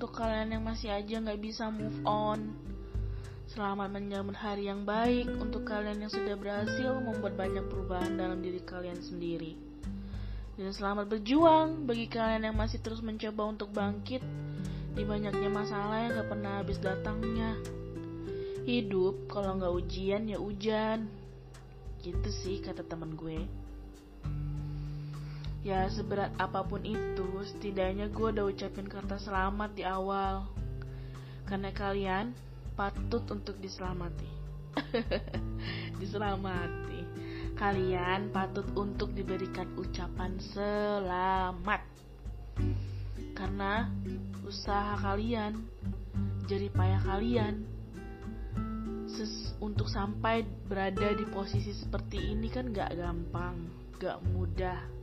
untuk kalian yang masih aja nggak bisa move on. Selamat menyambut hari yang baik untuk kalian yang sudah berhasil membuat banyak perubahan dalam diri kalian sendiri. Dan selamat berjuang bagi kalian yang masih terus mencoba untuk bangkit di banyaknya masalah yang gak pernah habis datangnya. Hidup kalau nggak ujian ya hujan. Gitu sih kata teman gue. Ya seberat apa pun itu, setidaknya gue udah ucapin kata selamat di awal. Karena kalian patut untuk diselamati. diselamati. Kalian patut untuk diberikan ucapan selamat. Karena usaha kalian, jerih payah kalian, untuk sampai berada di posisi seperti ini kan gak gampang, gak mudah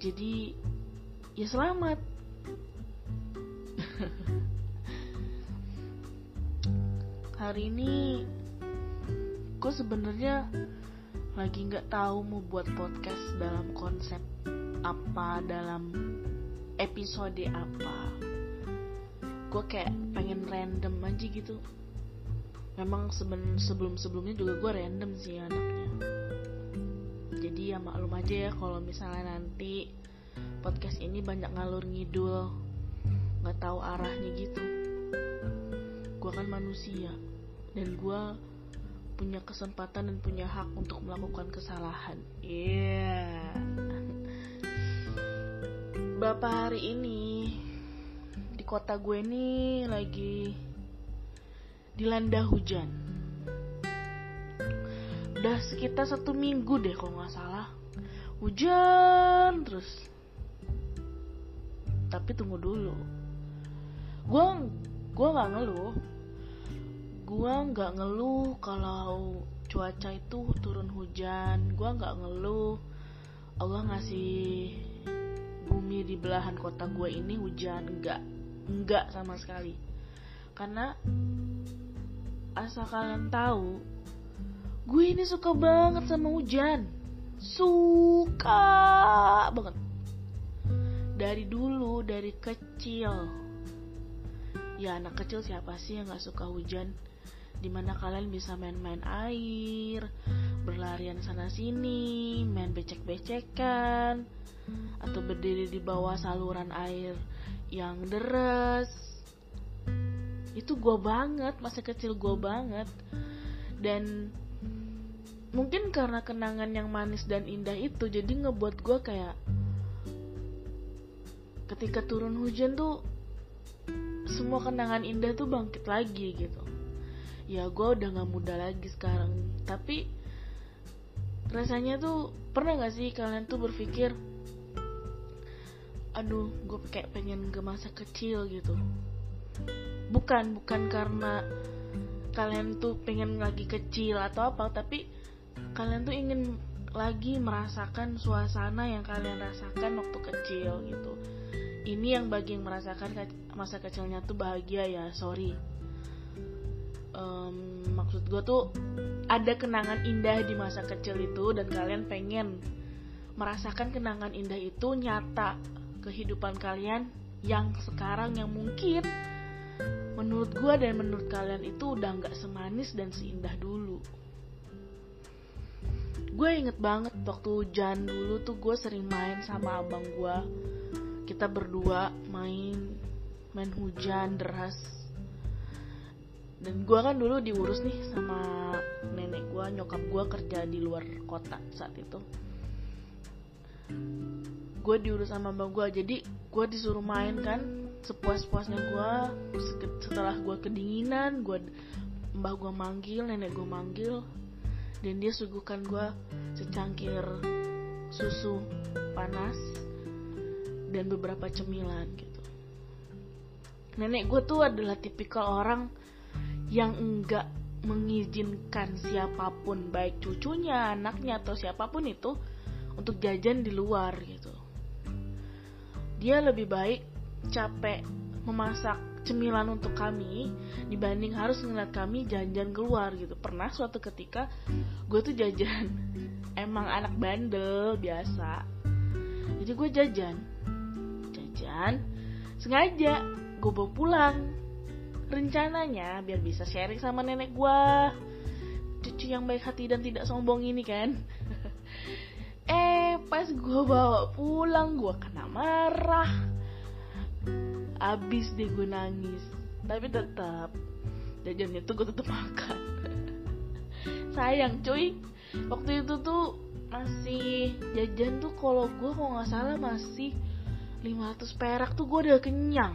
jadi ya selamat. Hari ini gue sebenarnya lagi nggak tahu mau buat podcast dalam konsep apa dalam episode apa. Gue kayak pengen random aja gitu. Memang sebelum sebelum sebelumnya juga gue random sih anaknya ya maklum aja ya kalau misalnya nanti podcast ini banyak ngalur ngidul. Nggak tahu arahnya gitu. Gue kan manusia dan gue punya kesempatan dan punya hak untuk melakukan kesalahan. Iya. Yeah. beberapa hari ini di kota gue nih lagi dilanda hujan udah sekitar satu minggu deh kalau nggak salah. Hujan terus. Tapi tunggu dulu. Gue gue nggak ngeluh. Gue nggak ngeluh kalau cuaca itu turun hujan. Gue nggak ngeluh. Allah ngasih bumi di belahan kota gue ini hujan. Enggak enggak sama sekali. Karena asal kalian tahu gue ini suka banget sama hujan. Suka banget. Dari dulu dari kecil. Ya anak kecil siapa sih yang nggak suka hujan? Di mana kalian bisa main-main air berlarian sana sini main becek-becekan atau berdiri di bawah saluran air yang deras. Itu gue banget masa kecil gue banget. Dan mungkin karena kenangan yang manis dan indah itu jadi ngebuat gue kayak ketika turun hujan tuh semua kenangan indah tuh bangkit lagi gitu. Ya gue udah gak muda lagi sekarang. Tapi rasanya tuh pernah gak sih kalian tuh berpikir aduh gue kayak pengen ke masa kecil gitu. Bukan bukan karena kalian tuh pengen lagi kecil atau apa tapi kalian tuh ingin lagi merasakan suasana yang kalian rasakan waktu kecil gitu. Ini yang bagi yang merasakan masa kecilnya tuh bahagia ya sorry. Um, maksud gue tuh ada kenangan indah di masa kecil itu dan kalian pengen merasakan kenangan indah itu nyata kehidupan kalian yang sekarang yang mungkin menurut gue dan menurut kalian itu udah nggak semanis dan seindah dulu gue inget banget waktu hujan dulu tuh gue sering main sama abang gue kita berdua main main hujan deras. Dan gue kan dulu diurus nih sama nenek gue nyokap gue kerja di luar kota saat itu. Gue diurus sama abang gue jadi gue disuruh main kan sepuas-puasnya gue setelah gue kedinginan gue mbah gue manggil nenek gue manggil dan dia suguhkan gue secangkir susu panas dan beberapa cemilan gitu. Nenek gue tuh adalah tipikal orang yang enggak mengizinkan siapa pun baik cucunya anaknya atau siapa pun itu untuk jajan di luar gitu. Dia lebih baik capek memasak cemilan untuk kami dibanding harus ngeliat kami jajan keluar gitu. Pernah suatu ketika gue tuh jajan emang anak bandel biasa. Jadi gue jajan jajan sengaja gue bawa pulang rencananya biar bisa sharing sama nenek gue cucu yang baik hati dan tidak sombong ini kan. Eh pas gue bawa pulang gue kena marah abis deh gue nangis. Tapi tetap jajannya tuh gue tetap makan. Sayang cuy. Waktu itu tuh masih jajan tuh kalau gue kalau nggak salah masih 500 perak tuh gue udah kenyang.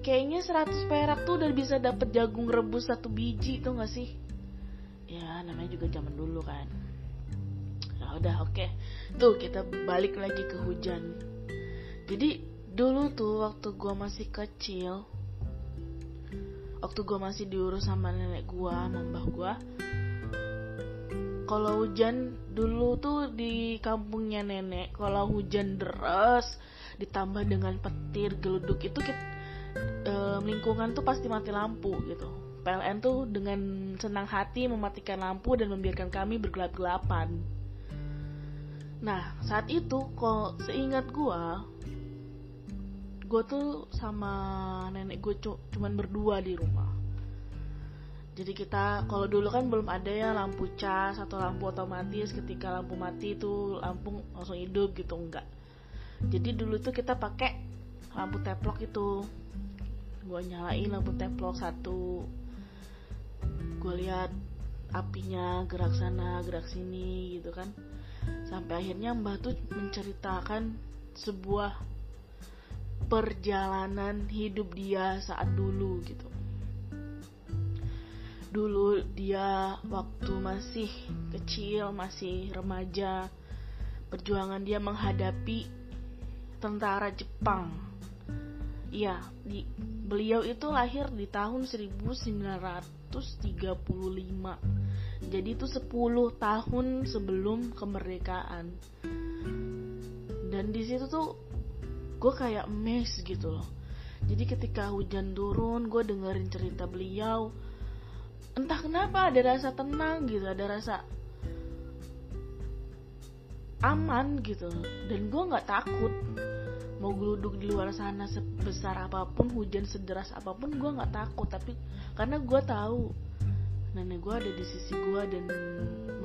Kayaknya 100 perak tuh udah bisa dapet jagung rebus satu biji tuh gak sih? Ya namanya juga zaman dulu kan. Ya udah oke. Okay. tuh kita balik lagi ke hujan. Jadi dulu tuh waktu gue masih kecil waktu gue masih diurus sama nenek gue sama gue kalau hujan dulu tuh di kampungnya nenek kalau hujan deras ditambah dengan petir geluduk itu kita, lingkungan tuh pasti mati lampu gitu. PLN tuh dengan senang hati mematikan lampu dan membiarkan kami bergelap-gelapan. Nah saat itu kok seingat gue gue tuh sama nenek gue cuman berdua di rumah. Jadi kita kalau dulu kan belum ada ya lampu cas atau lampu otomatis ketika lampu mati itu lampu langsung hidup gitu enggak. Jadi dulu tuh kita pakai lampu teplok itu. Gue nyalain lampu teplok satu. Gue lihat apinya gerak sana gerak sini gitu kan. Sampai akhirnya mbah tuh menceritakan sebuah perjalanan hidup dia saat dulu gitu dulu dia waktu masih kecil, masih remaja, perjuangan dia menghadapi tentara Jepang. Iya, di beliau itu lahir di tahun 1935. Jadi itu 10 tahun sebelum kemerdekaan. Dan di situ tuh gue kayak mes gitu loh. Jadi ketika hujan turun, gue dengerin cerita beliau, entah kenapa ada rasa tenang gitu ada rasa aman gitu. Dan gue nggak takut mau geluduk di luar sana sebesar apa pun hujan sederas apa pun gue nggak takut. Tapi karena gue tahu nenek gue ada di sisi gue dan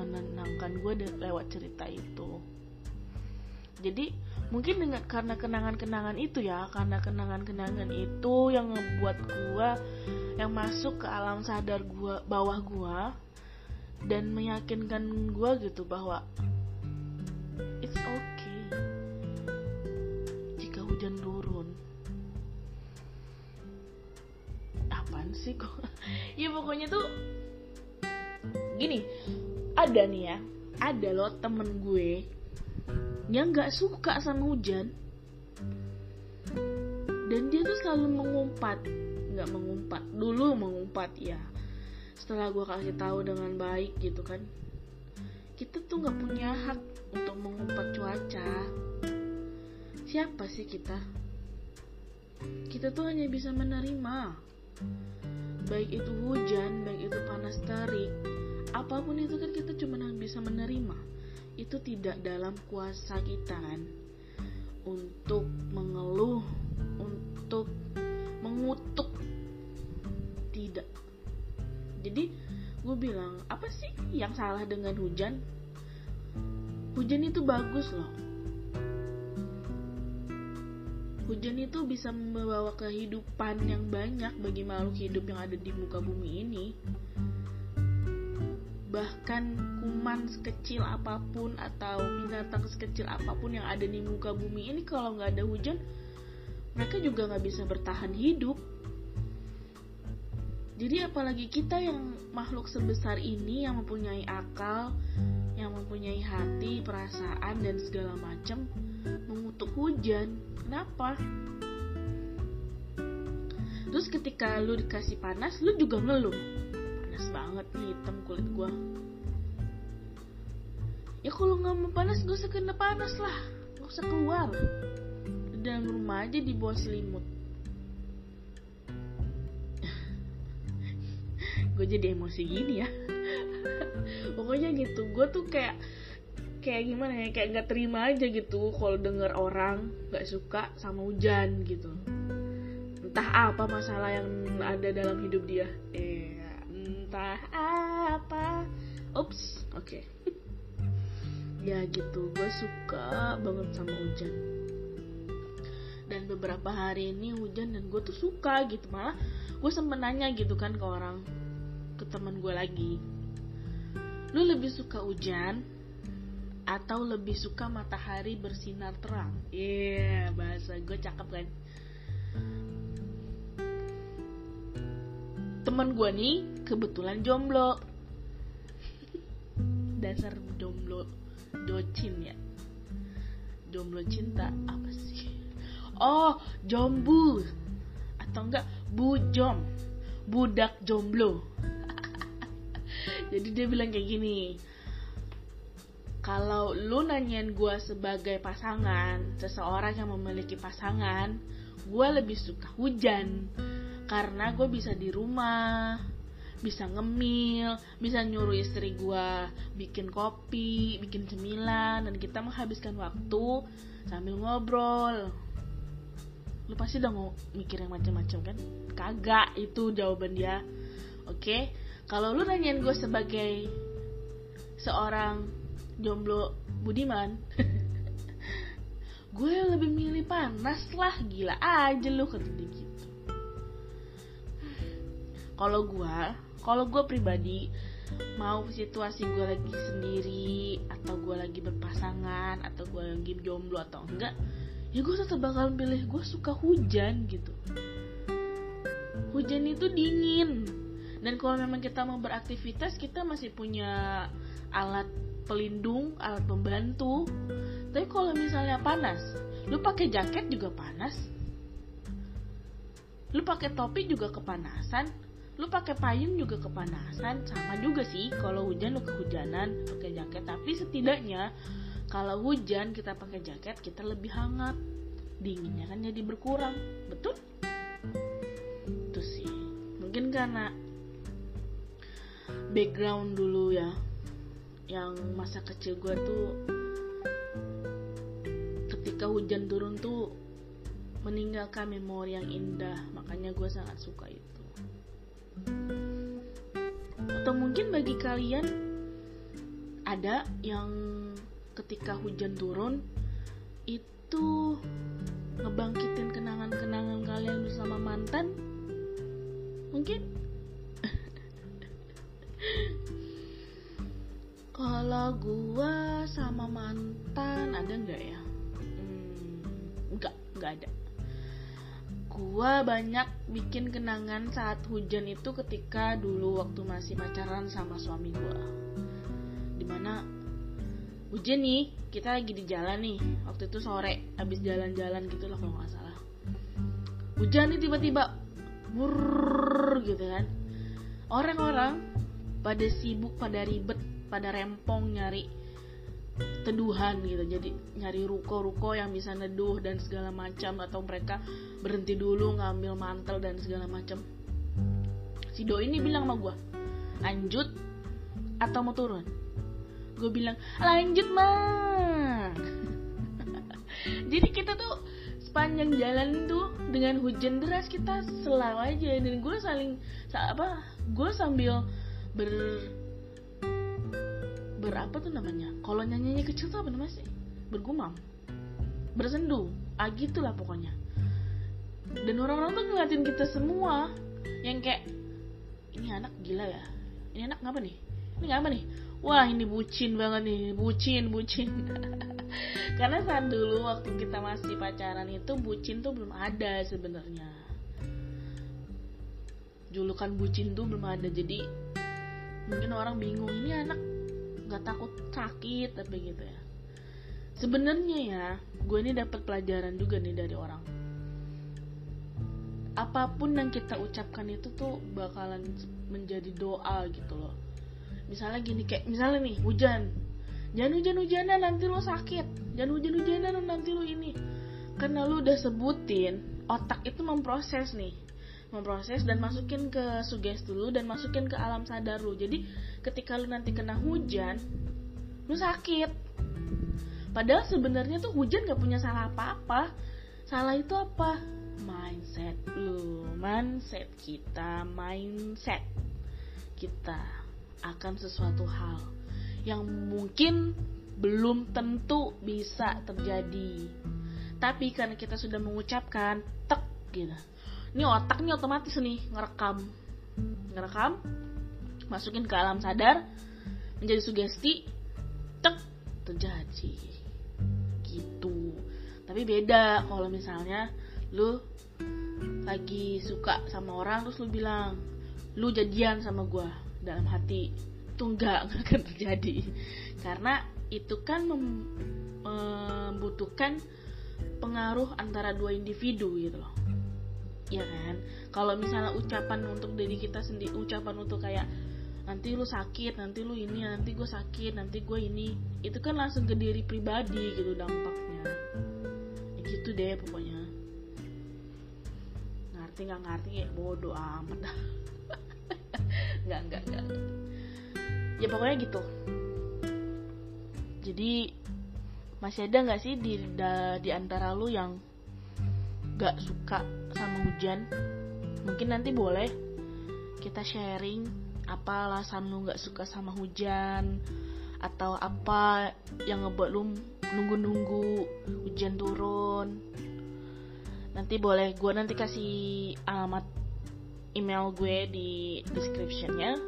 menenangkan gue lewat cerita itu. Jadi mungkin dengan karena kenangan-kenangan itu ya karena kenangan-kenangan itu yang ngebuat gue yang masuk ke alam sadar gua bawah gua dan meyakinkan gua gitu bahwa it's okay jika hujan turun. Apaan sih kok ya pokoknya tuh gini ada nih ya ada loh temen gue yang nggak suka sama hujan. Dan dia tuh selalu mengumpat. Nggak mengumpat. Dulu mengumpat ya. Setelah gue kasih tahu dengan baik gitu kan. Kita tuh nggak punya hak untuk mengumpat cuaca. Siapa sih kita? Kita tuh hanya bisa menerima. Baik itu hujan baik itu panas terik. Apa pun itu kan kita cuma bisa menerima itu tidak dalam kuasa kita kan? Untuk mengeluh untuk mengutuk tidak. Jadi gue bilang apa sih yang salah dengan hujan? Hujan itu bagus loh. Hujan itu bisa membawa kehidupan yang banyak bagi makhluk hidup yang ada di muka bumi ini bahkan kuman sekecil apa pun atau binatang sekecil apa pun yang ada di muka bumi ini kalau nggak ada hujan mereka juga nggak bisa bertahan hidup. Jadi apalagi kita yang makhluk sebesar ini yang mempunyai akal yang mempunyai hati perasaan dan segala macam mengutuk hujan. Kenapa? Terus ketika lu dikasih panas lu juga ngeluh panas banget nih hitam kulit gua. Ya kalau nggak mau panas gak usah kena panas lah. Gak usah keluar. Dalam rumah aja di bawah selimut. Gue jadi emosi gini ya. Pokoknya gitu gue tuh kayak kayak gimana ya kayak nggak terima aja gitu kalau denger orang nggak suka sama hujan gitu. Entah apa masalah yang ada dalam hidup dia. Eh entah apa. Ups oke. Okay. ya gitu gue suka banget sama hujan. Dan beberapa hari ini hujan dan gue tuh suka gitu malah gue sempet nanya gitu kan ke orang ke teman gue lagi. Lu lebih suka hujan atau lebih suka matahari bersinar terang? Iya yeah, bahasa gue cakep kan teman gue nih kebetulan jomblo. Dasar jomblo docin ya. Jomblo cinta apa sih? Oh jombu. Atau enggak bujom budak jomblo. Jadi dia bilang kayak gini kalau lu nanyain gue sebagai pasangan seseorang yang memiliki pasangan gue lebih suka hujan karena gue bisa di rumah bisa ngemil, bisa nyuruh istri gue bikin kopi, bikin cemilan, dan kita menghabiskan waktu sambil ngobrol. Lu pasti udah mau mikir yang macam-macam kan? Kagak, itu jawaban dia. Oke, kalau lu nanyain gue sebagai seorang jomblo budiman, gue lebih milih panas lah, gila aja lu dia gitu kalau gue kalau gue pribadi mau situasi gue lagi sendiri atau gue lagi berpasangan atau gue lagi jomblo atau enggak ya gue tetap bakal pilih gue suka hujan gitu. Hujan itu dingin. Dan kalau memang kita mau beraktivitas kita masih punya alat pelindung alat pembantu. Tapi kalau misalnya panas lu pakai jaket juga panas. Lu pakai topi juga kepanasan lu pakai payung juga kepanasan sama juga sih kalau hujan lu kehujanan pakai jaket. Tapi setidaknya kalau hujan kita pakai jaket kita lebih hangat. Dinginnya kan jadi berkurang. Betul? Itu sih. Mungkin karena background dulu ya. Yang masa kecil gue tuh ketika hujan turun tuh meninggalkan memori yang indah. Makanya gue sangat suka itu atau mungkin bagi kalian ada yang ketika hujan turun itu ngebangkitin kenangan-kenangan kalian bersama mantan? Mungkin? Kalau gua sama mantan ada nggak ya? Hmm, nggak nggak ada gua banyak bikin kenangan saat hujan itu ketika dulu waktu masih pacaran sama suami gua. Di mana hujan nih kita lagi di jalan nih. Waktu itu sore habis jalan-jalan gitu lah kalau nggak salah. Hujan nih tiba-tiba burr gitu kan. Orang-orang pada sibuk pada ribet pada rempong nyari teduhan gitu. Jadi nyari ruko-ruko yang bisa neduh dan segala macam atau mereka berhenti dulu ngambil mantel dan segala macam. Si do ini bilang sama gue lanjut atau mau turun? Gue bilang lanjut mah jadi kita tuh sepanjang jalan tuh dengan hujan deras kita selalu aja. Dan gue saling apa gue sambil ber berapa tuh namanya? Kalau nyanyinya kecil tuh apa namanya sih? Bergumam. Bersendu. Ah gitulah pokoknya. Dan orang-orang tuh ngeliatin kita semua yang kayak ini anak gila ya. Ini anak ngapa nih? Ini ngapa nih? Wah ini bucin banget nih. Bucin bucin. Karena saat dulu waktu kita masih pacaran itu bucin tuh belum ada sebenarnya. Julukan bucin tuh belum ada. Jadi mungkin orang bingung ini anak nggak takut sakit tapi gitu ya. Sebenarnya ya gue ini dapat pelajaran juga nih dari orang. Apa pun yang kita ucapkan itu tuh bakalan menjadi doa gitu loh. Misalnya gini kayak misalnya nih hujan. Jangan hujan-hujanan nanti lo sakit. Jangan hujan-hujanan nanti lo ini. Karena lo udah sebutin otak itu memproses nih memproses dan masukin ke sugesti lu dan masukin ke alam sadar lu. Jadi ketika lu nanti kena hujan lu sakit. Padahal sebenarnya tuh hujan gak punya salah apa-apa. Salah itu apa? Mindset lu mindset kita mindset kita akan sesuatu hal yang mungkin belum tentu bisa terjadi. Tapi karena kita sudah mengucapkan tek gitu ini otak nih otomatis nih ngerekam. Ngerekam masukin ke alam sadar menjadi sugesti tek terjadi. Gitu. Tapi beda kalau misalnya lu lagi suka sama orang terus lu bilang lu jadian sama gue dalam hati. Itu enggak akan terjadi. Karena itu kan mem, membutuhkan pengaruh antara dua individu gitu loh ya kan? Kalau misalnya ucapan untuk diri kita sendiri ucapan untuk kayak nanti lu sakit nanti lu ini nanti gue sakit nanti gue ini itu kan langsung ke diri pribadi gitu dampaknya. Ya gitu deh pokoknya. Ngerti nggak ngerti ya bodoh amat dah. Nggak nggak nggak. Ya pokoknya gitu. Jadi masih ada nggak sih di di antara lu yang gak suka sama hujan mungkin nanti boleh kita sharing apa alasan lu gak suka sama hujan atau apa yang ngebuat lu nunggu-nunggu hujan turun. Nanti boleh gue nanti kasih alamat email gue di descriptionnya.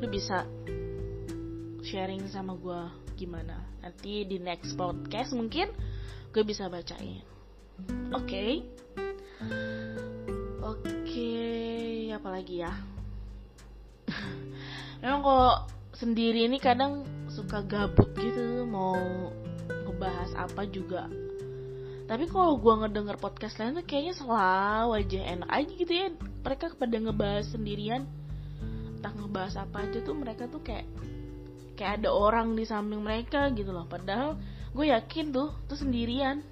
Lu bisa sharing sama gue gimana. Nanti di next podcast mungkin gue bisa bacain. Oke? okay. Oke okay, apa lagi ya? Memang kalau sendiri ini kadang suka gabut gitu mau ngebahas apa juga. Tapi kalau gue ngedenger podcast lain tuh kayaknya selalu aja enak aja gitu ya. Mereka pada ngebahas sendirian entah ngebahas apa aja tuh mereka tuh kayak kayak ada orang di samping mereka gitu loh. Padahal gue yakin tuh tuh sendirian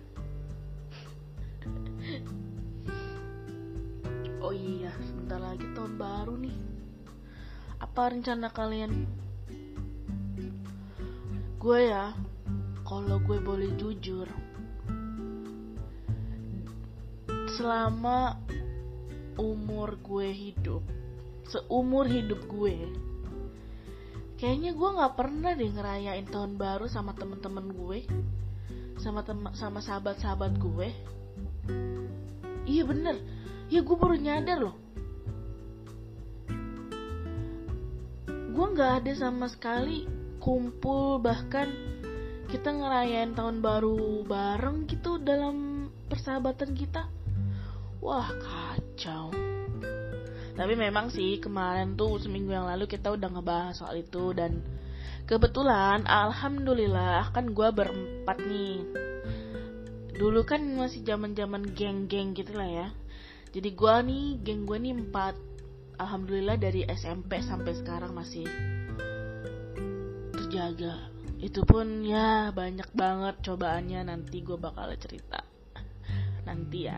oh iya sebentar lagi tahun baru nih. Apa rencana kalian? Gue ya kalau gue boleh jujur selama umur gue hidup seumur hidup gue kayaknya gue nggak pernah deh ngerayain tahun baru sama temen-temen gue sama tem sama sahabat-sahabat gue. Iya bener ya gue baru nyadar loh. Gue nggak ada sama sekali kumpul bahkan kita ngerayain tahun baru bareng gitu dalam persahabatan kita. Wah kacau. Tapi memang sih kemarin tuh seminggu yang lalu kita udah ngebahas soal itu dan kebetulan alhamdulillah kan gue berempat nih. Dulu kan masih zaman zaman geng-geng gitu lah ya jadi gue nih geng gue nih empat alhamdulillah dari SMP sampai sekarang masih terjaga. Itu pun ya banyak banget cobaannya nanti gue bakal cerita nanti ya.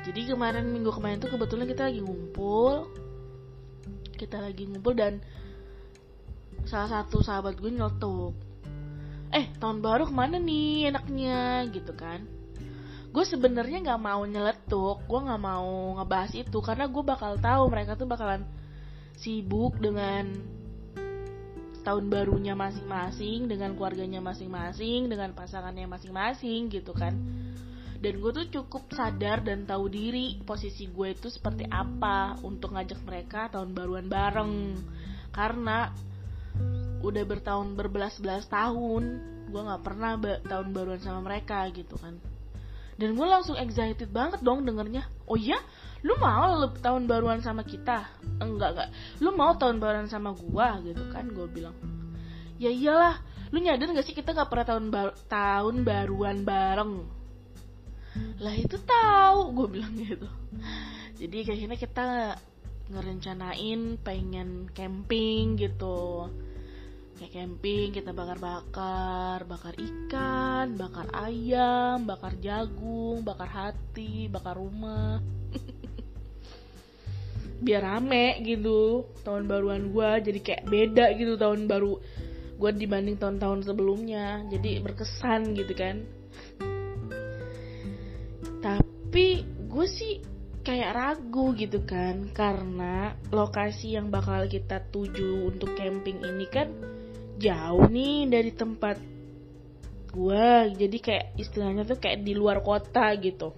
Jadi kemarin minggu kemarin tuh kebetulan kita lagi ngumpul kita lagi ngumpul dan salah satu sahabat gue nyeletuk eh tahun baru ke mana nih enaknya? Gitu kan gue sebenarnya nggak mau nyeletuk gue nggak mau ngebahas itu karena gue bakal tahu mereka tuh bakalan sibuk dengan tahun barunya masing-masing dengan keluarganya masing-masing dengan pasangannya masing-masing gitu kan. Dan gue tuh cukup sadar dan tahu diri posisi gue itu seperti apa untuk ngajak mereka tahun baruan bareng. Karena udah bertahun berbelas-belas tahun gue nggak pernah tahun baruan sama mereka gitu kan dan gue langsung excited banget dong dengernya. Oh iya? Lu mau lu tahun baruan sama kita? Enggak enggak. Lu mau tahun baruan sama gue gitu kan gue bilang. Ya iyalah. Lu nyadar gak sih kita nggak pernah tahun bar tahun baruan bareng? Lah itu tahu gue bilang gitu. Jadi kayaknya kita ngerencanain pengen camping gitu kayak camping kita bakar-bakar bakar ikan bakar ayam bakar jagung bakar hati bakar rumah. Biar rame gitu tahun baruan gue jadi kayak beda gitu tahun baru gue dibanding tahun-tahun sebelumnya. Jadi berkesan gitu kan. Tapi gue sih kayak ragu gitu kan karena lokasi yang bakal kita tuju untuk camping ini kan jauh nih dari tempat gue jadi kayak istilahnya tuh kayak di luar kota gitu.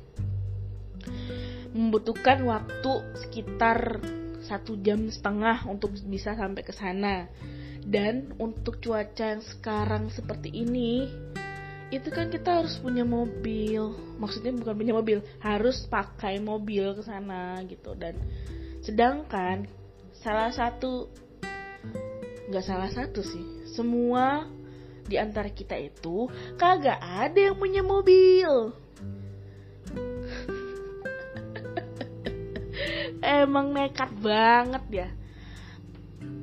Membutuhkan waktu sekitar satu jam setengah untuk bisa sampai ke sana. Dan untuk cuaca yang sekarang seperti ini itu kan kita harus punya mobil. Maksudnya bukan punya mobil harus pakai mobil ke sana gitu. Dan sedangkan salah satu nggak salah satu sih semua di antara kita itu kagak ada yang punya mobil. Emang nekat banget ya.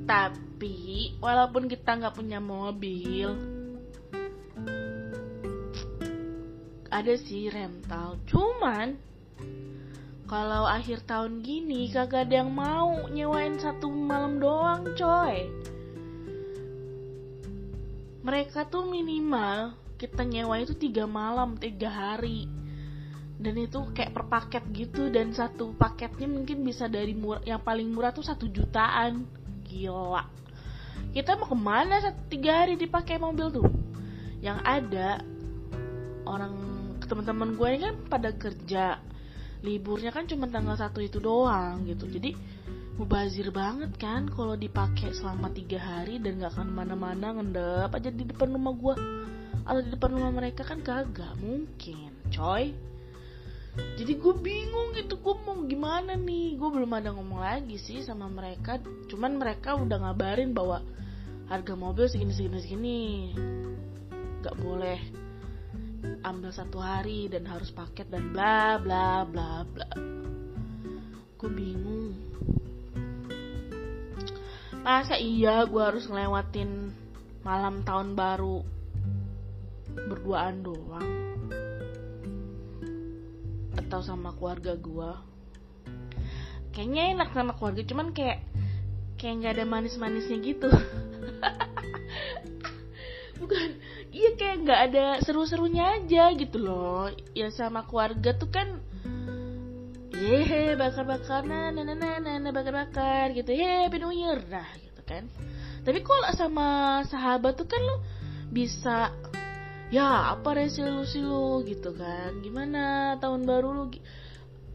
Tapi walaupun kita nggak punya mobil ada sih rental. Cuman kalau akhir tahun gini kagak ada yang mau nyewain satu malam doang coy mereka tuh minimal kita nyewa itu tiga malam tiga hari. Dan itu kayak per paket gitu dan satu paketnya mungkin bisa dari murah yang paling murah tuh satu jutaan. Gila. Kita mau ke mana satu tiga hari dipakai mobil tuh? Yang ada orang teman-teman gue ini kan pada kerja. Liburnya kan cuma tanggal satu itu doang gitu. Jadi mubazir banget kan kalau dipakai selama tiga hari dan gak akan mana-mana ngendap aja di depan rumah gue atau di depan rumah mereka kan kagak mungkin coy. Jadi gue bingung gitu gue mau gimana nih? Gue belum ada ngomong lagi sih sama mereka. Cuman mereka udah ngabarin bahwa harga mobil segini segini segini. Nggak boleh ambil satu hari dan harus paket dan bla bla bla bla. Gue bingung masa iya gue harus ngelewatin malam tahun baru berduaan doang? Atau sama keluarga gue kayaknya enak sama keluarga cuman kayak kayak nggak ada manis-manisnya gitu. Bukan iya kayak nggak ada seru-serunya aja gitu loh. Ya sama keluarga tuh kan yehe bakar-bakar nah nah nah nah nah bakar-bakar gitu. Ye happy new nah gitu kan. Tapi kalau sama sahabat tuh kan lo bisa ya apa resolusi lu gitu kan. Gimana tahun baru lu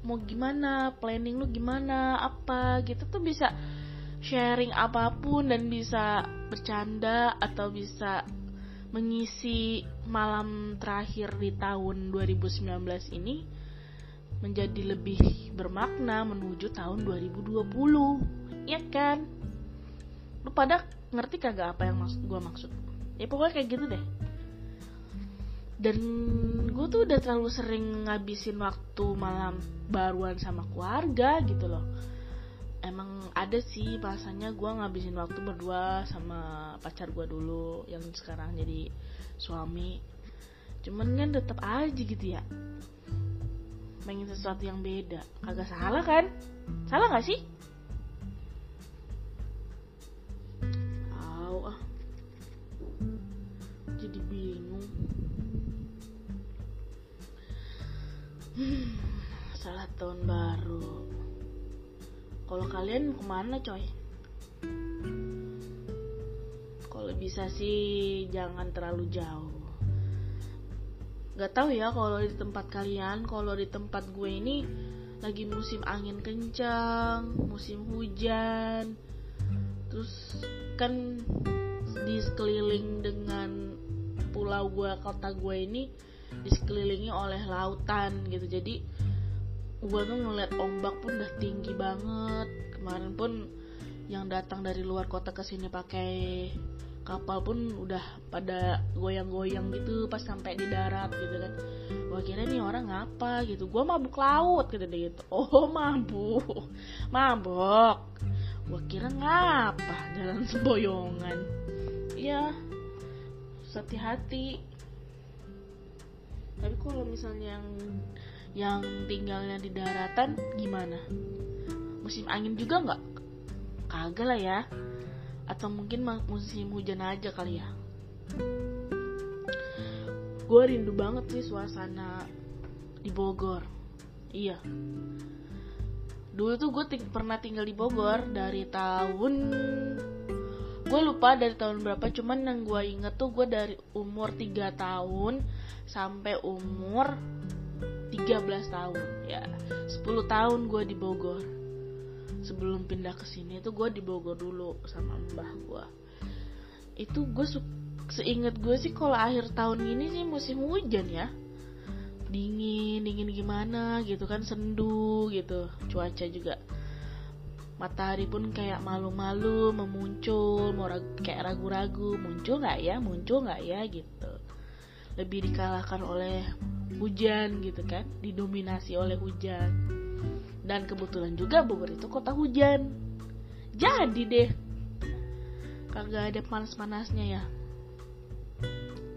mau gimana planning lu gimana apa gitu. Tuh bisa sharing apa pun dan bisa bercanda atau bisa mengisi malam terakhir di tahun 2019 ini menjadi lebih bermakna menuju tahun 2020 ya kan? Lu pada ngerti kagak apa yang maksud gue maksud? Ya pokoknya kayak gitu deh. Dan gue tuh udah terlalu sering ngabisin waktu malam baruan sama keluarga gitu loh. Emang ada sih bahasanya gue ngabisin waktu berdua sama pacar gue dulu yang sekarang jadi suami. Cuman kan tetap aja gitu ya pengen sesuatu yang beda kagak salah kan salah gak sih Au, ah. jadi bingung Hmm, salah tahun baru. Kalau kalian mau ke mana coy? Kalau bisa sih jangan terlalu jauh. Gak tau ya kalau di tempat kalian, kalau di tempat gue ini lagi musim angin kencang, musim hujan, terus kan di sekeliling dengan pulau gue, kota gue ini disekelilingi oleh lautan gitu. Jadi gue tuh ngeliat ombak pun udah tinggi banget. Kemarin pun yang datang dari luar kota ke sini pakai kapal pun udah pada goyang-goyang gitu pas sampai di darat gitu kan. Gue kira nih orang ngapa gitu. Gue mabuk laut gitu deh gitu. Oh mabuk. Mabok. Gue kira ngapa? Jalan semboyongan ya hati-hati tapi kalau misalnya yang yang tinggalnya di daratan gimana? Musim angin juga nggak? Kagak lah ya atau mungkin musim hujan aja kali ya. Gue rindu banget sih suasana di Bogor. Iya. Dulu tuh gue ting pernah tinggal di Bogor dari tahun gue lupa dari tahun berapa cuman yang gue inget tuh gue dari umur 3 tahun sampai umur 13 tahun. Ya 10 tahun gue di Bogor sebelum pindah ke sini tuh gue di Bogor dulu sama mbah gue itu gue seingat gue sih kalau akhir tahun ini sih musim hujan ya. Dingin dingin gimana gitu kan sendu gitu cuaca juga. Matahari pun kayak malu-malu memuncul mau ragu, kayak ragu-ragu muncul nggak ya muncul nggak ya gitu. Lebih dikalahkan oleh hujan gitu kan didominasi oleh hujan dan kebetulan juga Bogor itu kota hujan. Jadi deh. Kagak ada panas-panasnya ya.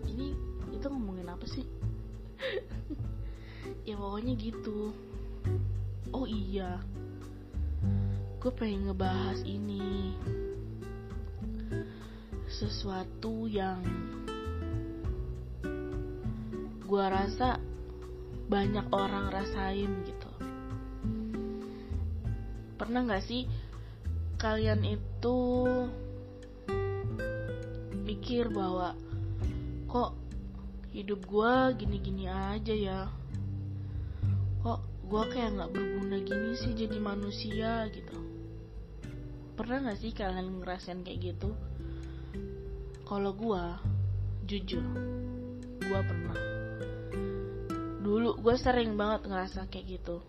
Ini itu ngomongin apa sih? Ya pokoknya gitu. Oh iya. Gue pengen ngebahas ini. Sesuatu yang gue rasa banyak orang rasain gitu pernah nggak sih kalian itu mikir bahwa kok hidup gue gini-gini aja ya? Kok gue kayak nggak berguna gini sih jadi manusia gitu. Pernah nggak sih kalian ngerasain kayak gitu? Kalau gue jujur gue pernah. Dulu gue sering banget ngerasa kayak gitu.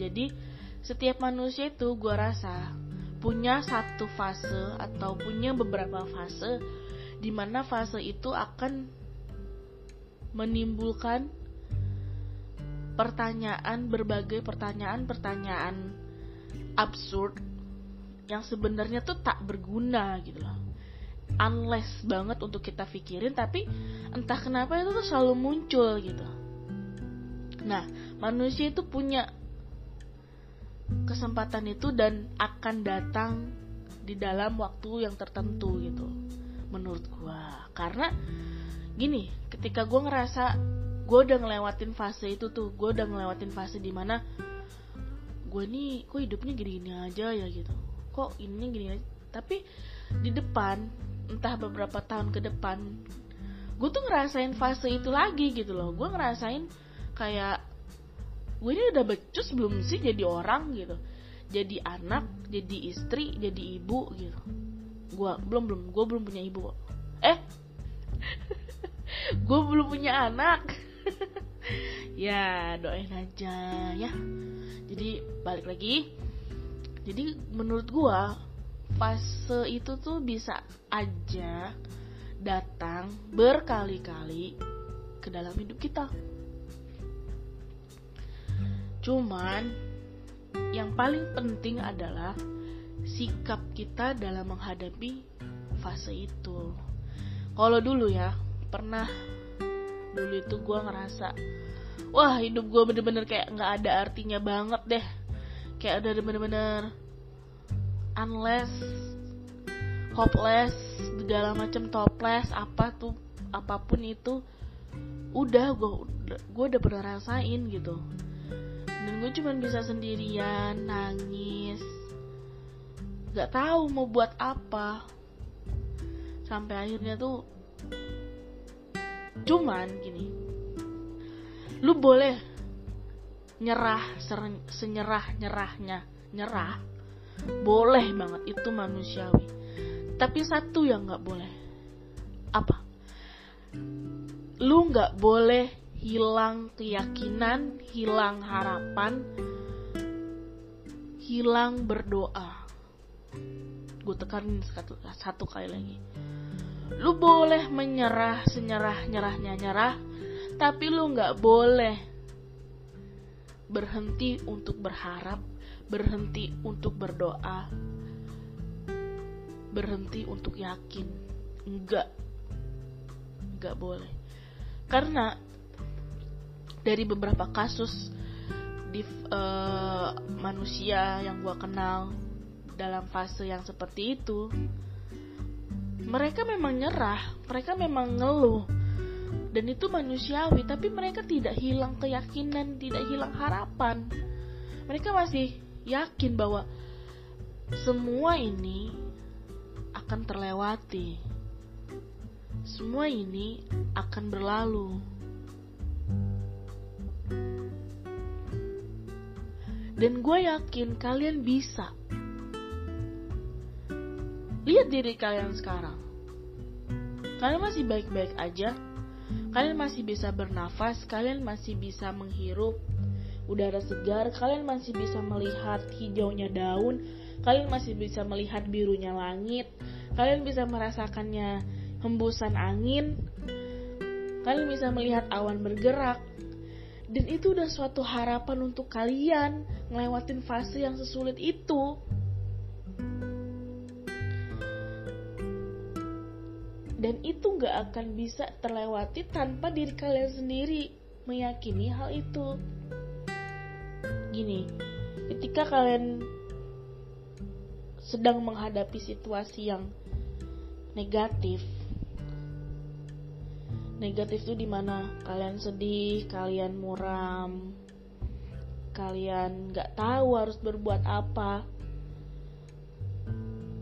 Jadi setiap manusia itu gue rasa punya satu fase atau punya beberapa fase di mana fase itu akan menimbulkan pertanyaan berbagai pertanyaan-pertanyaan absurd yang sebenarnya tuh tak berguna gitu loh. Unless banget untuk kita pikirin tapi entah kenapa itu tuh selalu muncul gitu. Nah manusia itu punya kesempatan itu dan akan datang di dalam waktu yang tertentu gitu menurut gua. Karena gini ketika gue ngerasa gue udah ngelewatin fase itu tuh gue udah ngelewatin fase di mana gue nih kok hidupnya gini-gini aja ya gitu. Kok ini gini aja? Tapi di depan entah beberapa tahun ke depan gue tuh ngerasain fase itu lagi gitu loh. Gue ngerasain kayak gue ini udah becus belum sih jadi orang gitu. Jadi anak jadi istri jadi ibu gitu. Gue belum belum gue belum punya ibu. Eh? Gue belum punya anak. Ya doain aja ya. Jadi balik lagi. Jadi menurut gue fase itu tuh bisa aja datang berkali-kali ke dalam hidup kita cuman yang paling penting adalah sikap kita dalam menghadapi fase itu. Kalau dulu ya pernah dulu itu gue ngerasa wah hidup gue bener-bener kayak nggak ada artinya banget deh. Kayak udah bener-bener unless hopeless segala macam toples apa tuh apa pun itu udah gue gue udah pernah rasain gitu dan gue cuma bisa sendirian nangis. Nggak tahu mau buat apa. Sampai akhirnya tuh cuman gini. Lu boleh nyerah senyerah nyerahnya nyerah. Boleh banget itu manusiawi. Tapi satu yang nggak boleh. Apa? Lu nggak boleh hilang keyakinan hilang harapan hilang berdoa. Gue tekanin satu, satu kali lagi. Lu boleh menyerah senyerah nyerahnya nyerah tapi lu nggak boleh berhenti untuk berharap berhenti untuk berdoa berhenti untuk yakin. Enggak enggak boleh. Karena dari beberapa kasus di uh, manusia yang gue kenal dalam fase yang seperti itu mereka memang nyerah mereka memang ngeluh dan itu manusiawi tapi mereka tidak hilang keyakinan tidak hilang harapan. Mereka masih yakin bahwa semua ini akan terlewati. Semua ini akan berlalu dan gue yakin kalian bisa. Lihat diri kalian sekarang. Kalian masih baik-baik aja. Kalian masih bisa bernafas kalian masih bisa menghirup udara segar kalian masih bisa melihat hijaunya daun kalian masih bisa melihat birunya langit kalian bisa merasakannya hembusan angin kalian bisa melihat awan bergerak. Dan itu udah suatu harapan untuk kalian ngelewatin fase yang sesulit itu. Dan itu gak akan bisa terlewati tanpa diri kalian sendiri meyakini hal itu. Gini, ketika kalian sedang menghadapi situasi yang negatif, negatif tuh di mana kalian sedih kalian muram kalian nggak tahu harus berbuat apa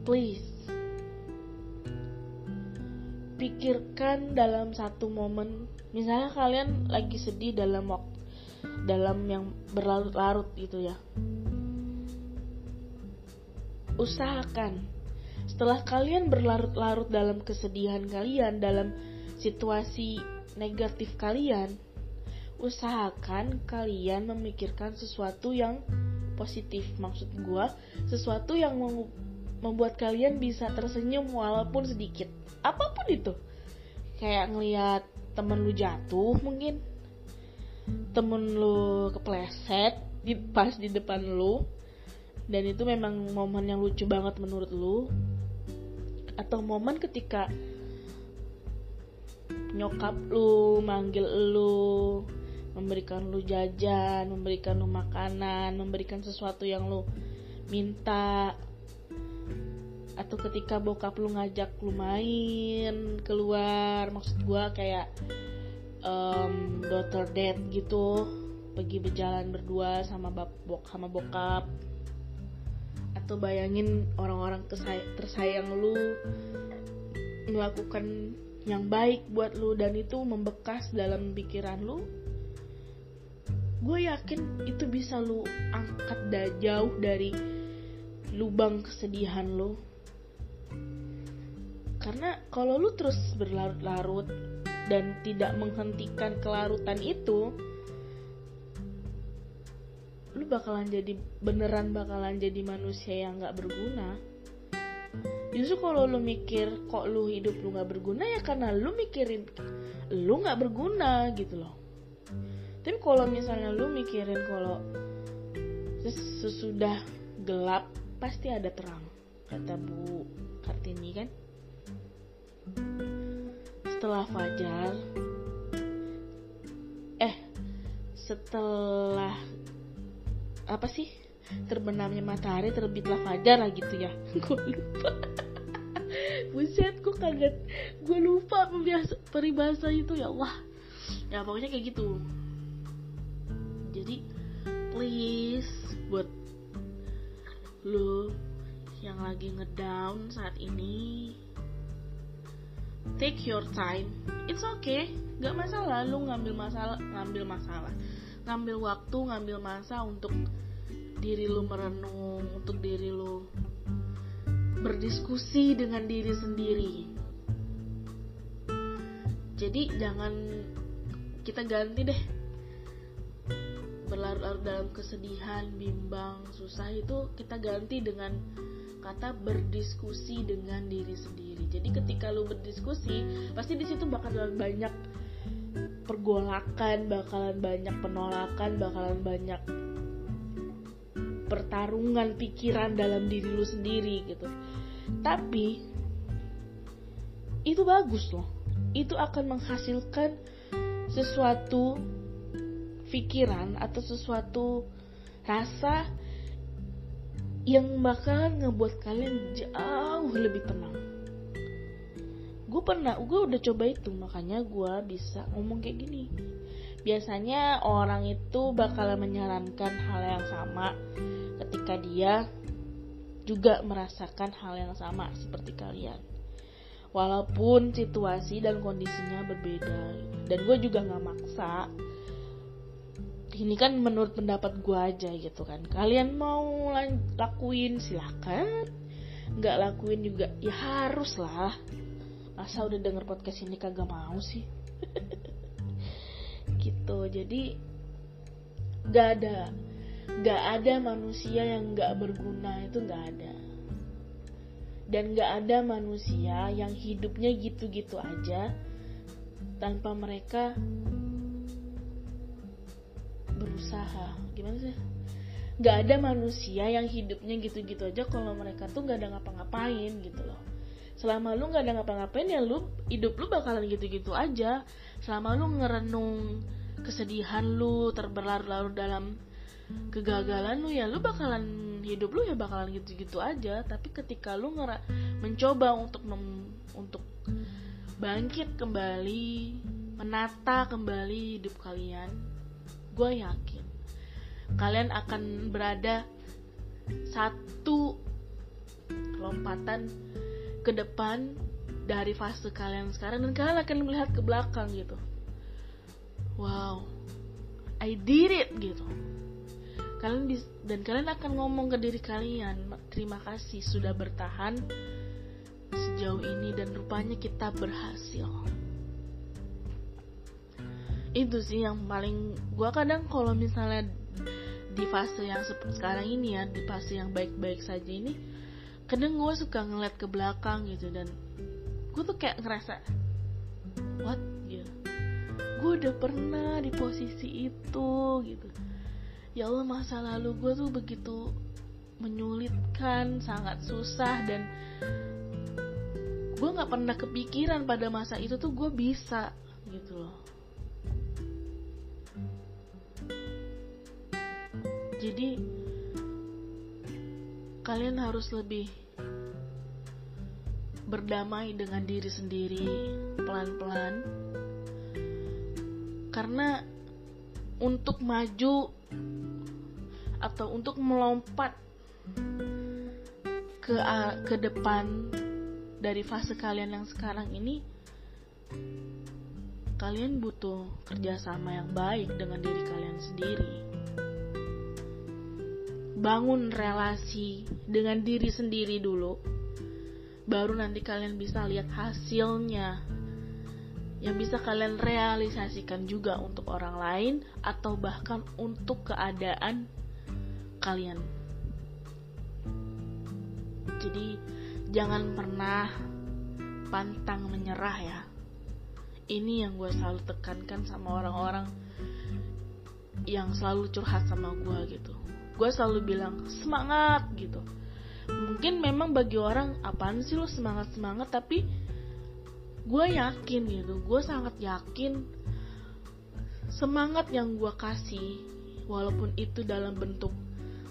please pikirkan dalam satu momen. Misalnya kalian lagi sedih dalam waktu dalam yang berlarut-larut gitu ya. Usahakan setelah kalian berlarut-larut dalam kesedihan kalian dalam situasi negatif kalian, usahakan kalian memikirkan sesuatu yang positif. Maksud gue, sesuatu yang membuat kalian bisa tersenyum walaupun sedikit. Apa pun itu. Kayak ngeliat temen lu jatuh mungkin. Temen lu kepleset di, pas di depan lu. Dan itu memang momen yang lucu banget menurut lu. Atau momen ketika nyokap lu manggil lu memberikan lu jajan memberikan lu makanan memberikan sesuatu yang lu minta. Atau ketika bokap lu ngajak lu main keluar maksud gua kayak um, daughter date gitu pergi berjalan berdua sama bok sama bokap. Atau bayangin orang-orang tersayang lu melakukan yang baik buat lu dan itu membekas dalam pikiran lu gue yakin itu bisa lu angkat dah jauh dari lubang kesedihan lu. Karena kalau lu terus berlarut-larut dan tidak menghentikan kelarutan itu lu bakalan jadi beneran bakalan jadi manusia yang gak berguna. Justru kalau lu mikir kok lu hidup lu nggak berguna ya karena lu mikirin lu nggak berguna gitu loh tapi kalau misalnya lu mikirin kalau sesudah gelap pasti ada terang kata Bu Kartini kan? Setelah fajar eh setelah apa sih? Terbenamnya matahari terbitlah fajar lah gitu ya. Gue lupa. Buset gue kaget. Gue lupa peribahasa itu ya Allah. Ya pokoknya kayak gitu jadi please buat lo yang lagi ngedown saat ini take your time. It's okay. Gak masalah lu ngambil masalah ngambil masalah. Ngambil waktu ngambil masa untuk diri lu merenung untuk diri lu berdiskusi dengan diri sendiri. Jadi jangan kita ganti deh berlarut-larut dalam kesedihan, bimbang, susah itu kita ganti dengan kata berdiskusi dengan diri sendiri. Jadi ketika lu berdiskusi, pasti di situ bakalan banyak pergolakan, bakalan banyak penolakan, bakalan banyak pertarungan pikiran dalam diri lu sendiri gitu tapi itu bagus loh itu akan menghasilkan sesuatu pikiran atau sesuatu rasa yang bakalan ngebuat kalian jauh lebih tenang. Gue pernah gue udah coba itu makanya gue bisa ngomong kayak gini. Biasanya orang itu bakalan menyarankan hal yang sama ketika dia juga merasakan hal yang sama seperti kalian. Walaupun situasi dan kondisinya berbeda. Dan gue juga nggak maksa ini kan menurut pendapat gue aja gitu kan. Kalian mau lakuin silahkan nggak lakuin juga ya harus lah. Masa udah denger podcast ini kagak mau sih? Gitu jadi nggak ada nggak ada manusia yang nggak berguna itu nggak ada. Dan nggak ada manusia yang hidupnya gitu-gitu aja tanpa mereka berusaha. Gimana sih? Nggak ada manusia yang hidupnya gitu-gitu aja kalau mereka tuh nggak ada ngapa-ngapain gitu loh. Selama lu nggak ada ngapa-ngapain ya lu hidup lu bakalan gitu-gitu aja. Selama lu ngerenung kesedihan lu terberlarut-larut dalam kegagalan lu ya lu bakalan hidup lu ya bakalan gitu-gitu aja. Tapi ketika lu ngera mencoba untuk mem, untuk bangkit kembali menata kembali hidup kalian gue yakin kalian akan berada satu lompatan ke depan dari fase kalian sekarang dan kalian akan melihat ke belakang gitu. Wow I did it gitu. Kalian bis dan kalian akan ngomong ke diri kalian terima kasih sudah bertahan sejauh ini dan rupanya kita berhasil itu sih yang paling gue kadang kalau misalnya di fase yang sekarang ini ya di fase yang baik-baik saja ini kadang gue suka ngeliat ke belakang gitu dan gue tuh kayak ngerasa what? Gitu. Gue udah pernah di posisi itu gitu. Ya Allah masa lalu gue tuh begitu menyulitkan sangat susah dan gue nggak pernah kepikiran pada masa itu tuh gue bisa gitu loh jadi kalian harus lebih berdamai dengan diri sendiri pelan-pelan. Karena untuk maju atau untuk melompat ke ke depan dari fase kalian yang sekarang ini kalian butuh kerjasama yang baik dengan diri kalian sendiri bangun relasi dengan diri sendiri dulu baru nanti kalian bisa lihat hasilnya. Yang bisa kalian realisasikan juga untuk orang lain atau bahkan untuk keadaan kalian. Jadi jangan pernah pantang menyerah ya. Ini yang gue selalu tekankan sama orang-orang yang selalu curhat sama gue gitu gue selalu bilang semangat gitu. Mungkin memang bagi orang apaan sih lo semangat semangat? Tapi gue yakin gitu gue sangat yakin semangat yang gue kasih walaupun itu dalam bentuk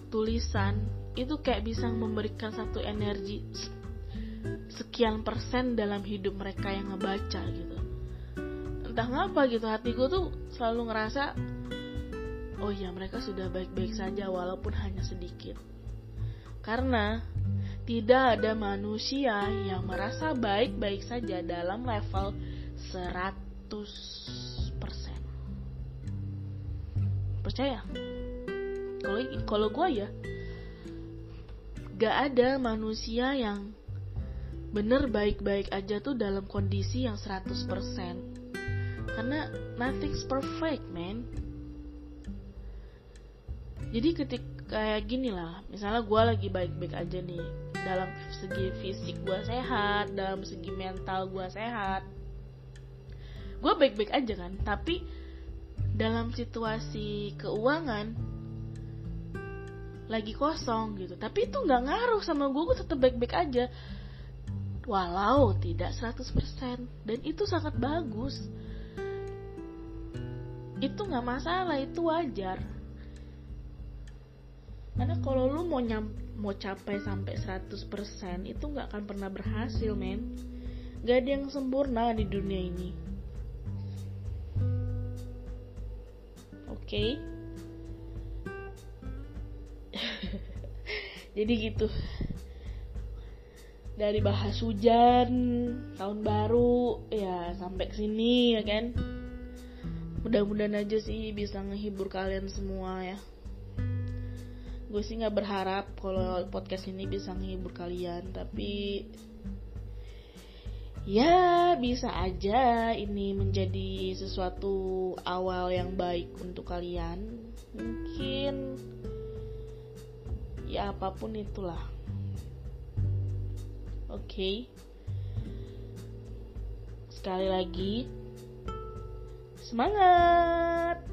tulisan itu kayak bisa memberikan satu energi sekian persen dalam hidup mereka yang ngebaca gitu. Entah ngapa gitu hati gue tuh selalu ngerasa oh ya mereka sudah baik-baik saja walaupun hanya sedikit. Karena tidak ada manusia yang merasa baik-baik saja dalam level 100%. Percaya? Kalau kalau gue ya gak ada manusia yang bener baik-baik aja tuh dalam kondisi yang 100% karena nothing's perfect man jadi ketika kayak gini lah. Misalnya gue lagi baik-baik aja nih. Dalam segi fisik gue sehat dalam segi mental gue sehat. Gue baik-baik aja kan. Tapi dalam situasi keuangan lagi kosong gitu. Tapi itu nggak ngaruh sama gue gue tetap baik-baik aja. Walau tidak 100% dan itu sangat bagus. Itu nggak masalah itu wajar karena kalau lu mau nyam mau capai sampai 100% itu nggak akan pernah berhasil men. Gak ada yang sempurna di dunia ini. Oke? Okay? jadi gitu. Dari bahas hujan tahun baru ya sampai sini ya kan? Mudah-mudahan aja sih bisa ngehibur kalian semua ya gue sih nggak berharap kalau podcast ini bisa ngehibur kalian tapi ya bisa aja ini menjadi sesuatu awal yang baik untuk kalian. Mungkin ya apa pun itulah. Oke. Okay. sekali lagi semangat